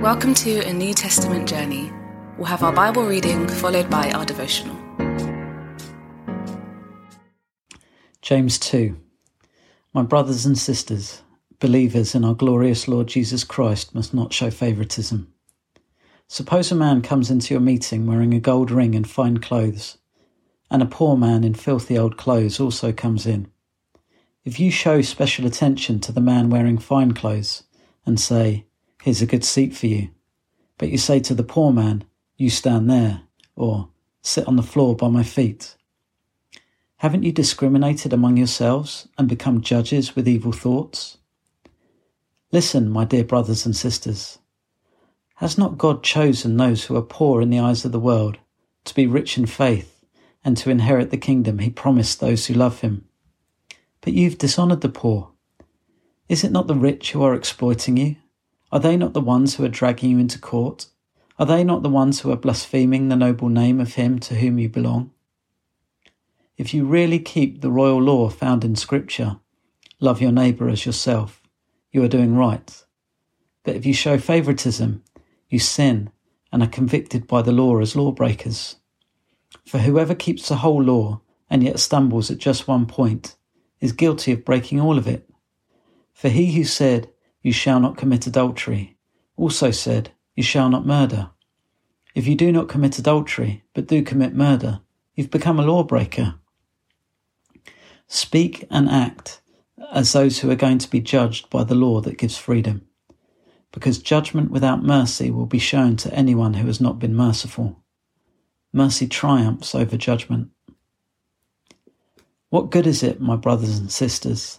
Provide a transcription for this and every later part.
Welcome to a New Testament journey. We'll have our Bible reading followed by our devotional. James 2 My brothers and sisters, believers in our glorious Lord Jesus Christ must not show favouritism. Suppose a man comes into your meeting wearing a gold ring and fine clothes, and a poor man in filthy old clothes also comes in. If you show special attention to the man wearing fine clothes and say, Here's a good seat for you. But you say to the poor man, You stand there, or Sit on the floor by my feet. Haven't you discriminated among yourselves and become judges with evil thoughts? Listen, my dear brothers and sisters. Has not God chosen those who are poor in the eyes of the world to be rich in faith and to inherit the kingdom he promised those who love him? But you've dishonoured the poor. Is it not the rich who are exploiting you? Are they not the ones who are dragging you into court? Are they not the ones who are blaspheming the noble name of him to whom you belong? If you really keep the royal law found in Scripture, love your neighbour as yourself, you are doing right. But if you show favouritism, you sin and are convicted by the law as lawbreakers. For whoever keeps the whole law and yet stumbles at just one point is guilty of breaking all of it. For he who said, you shall not commit adultery, also said, You shall not murder. If you do not commit adultery, but do commit murder, you've become a lawbreaker. Speak and act as those who are going to be judged by the law that gives freedom, because judgment without mercy will be shown to anyone who has not been merciful. Mercy triumphs over judgment. What good is it, my brothers and sisters,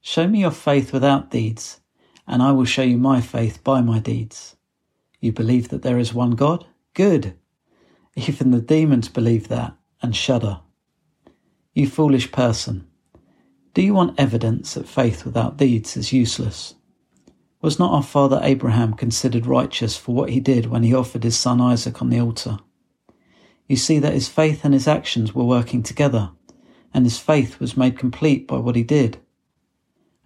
Show me your faith without deeds, and I will show you my faith by my deeds. You believe that there is one God? Good. Even the demons believe that and shudder. You foolish person, do you want evidence that faith without deeds is useless? Was not our father Abraham considered righteous for what he did when he offered his son Isaac on the altar? You see that his faith and his actions were working together, and his faith was made complete by what he did.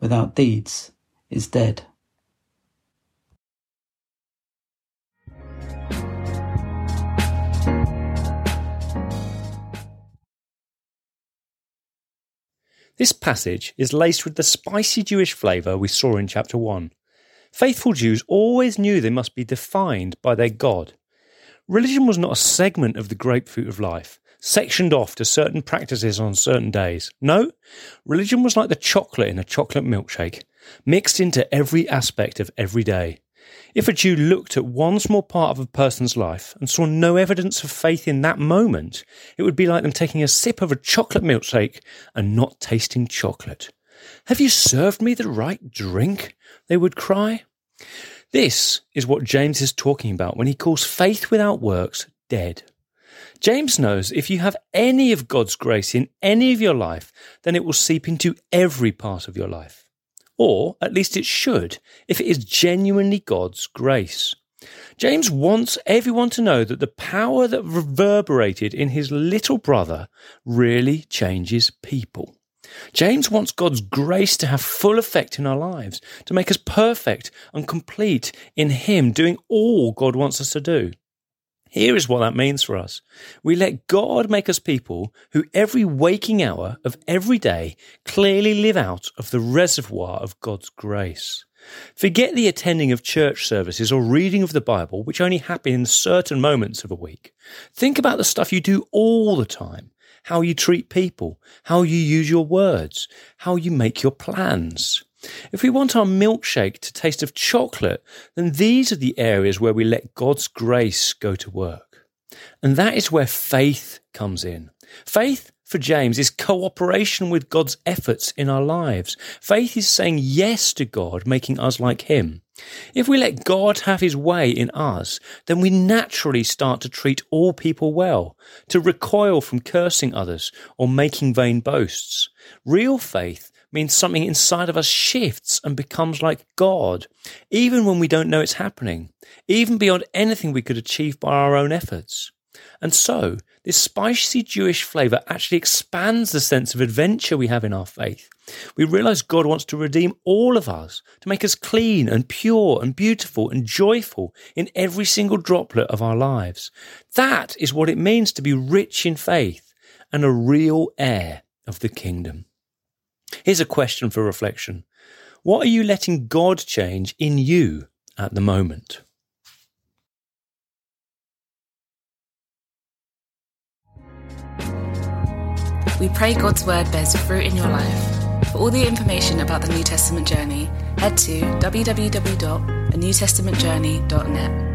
without deeds is dead. This passage is laced with the spicy Jewish flavour we saw in chapter 1. Faithful Jews always knew they must be defined by their God. Religion was not a segment of the grapefruit of life, sectioned off to certain practices on certain days. No, religion was like the chocolate in a chocolate milkshake, mixed into every aspect of every day. If a Jew looked at one small part of a person's life and saw no evidence of faith in that moment, it would be like them taking a sip of a chocolate milkshake and not tasting chocolate. Have you served me the right drink? They would cry. This is what James is talking about when he calls faith without works dead. James knows if you have any of God's grace in any of your life, then it will seep into every part of your life. Or at least it should, if it is genuinely God's grace. James wants everyone to know that the power that reverberated in his little brother really changes people. James wants God's grace to have full effect in our lives, to make us perfect and complete in Him, doing all God wants us to do. Here is what that means for us. We let God make us people who every waking hour of every day clearly live out of the reservoir of God's grace. Forget the attending of church services or reading of the Bible, which only happen in certain moments of a week. Think about the stuff you do all the time how you treat people, how you use your words, how you make your plans. If we want our milkshake to taste of chocolate, then these are the areas where we let God's grace go to work. And that is where faith comes in. Faith for James is cooperation with God's efforts in our lives. Faith is saying yes to God, making us like Him. If we let God have His way in us, then we naturally start to treat all people well, to recoil from cursing others or making vain boasts. Real faith means something inside of us shifts and becomes like God, even when we don't know it's happening, even beyond anything we could achieve by our own efforts. And so, this spicy Jewish flavour actually expands the sense of adventure we have in our faith. We realise God wants to redeem all of us, to make us clean and pure and beautiful and joyful in every single droplet of our lives. That is what it means to be rich in faith and a real heir of the kingdom. Here's a question for reflection. What are you letting God change in you at the moment? We pray God's word bears fruit in your life. For all the information about the New Testament journey, head to www.anewtestamentjourney.net.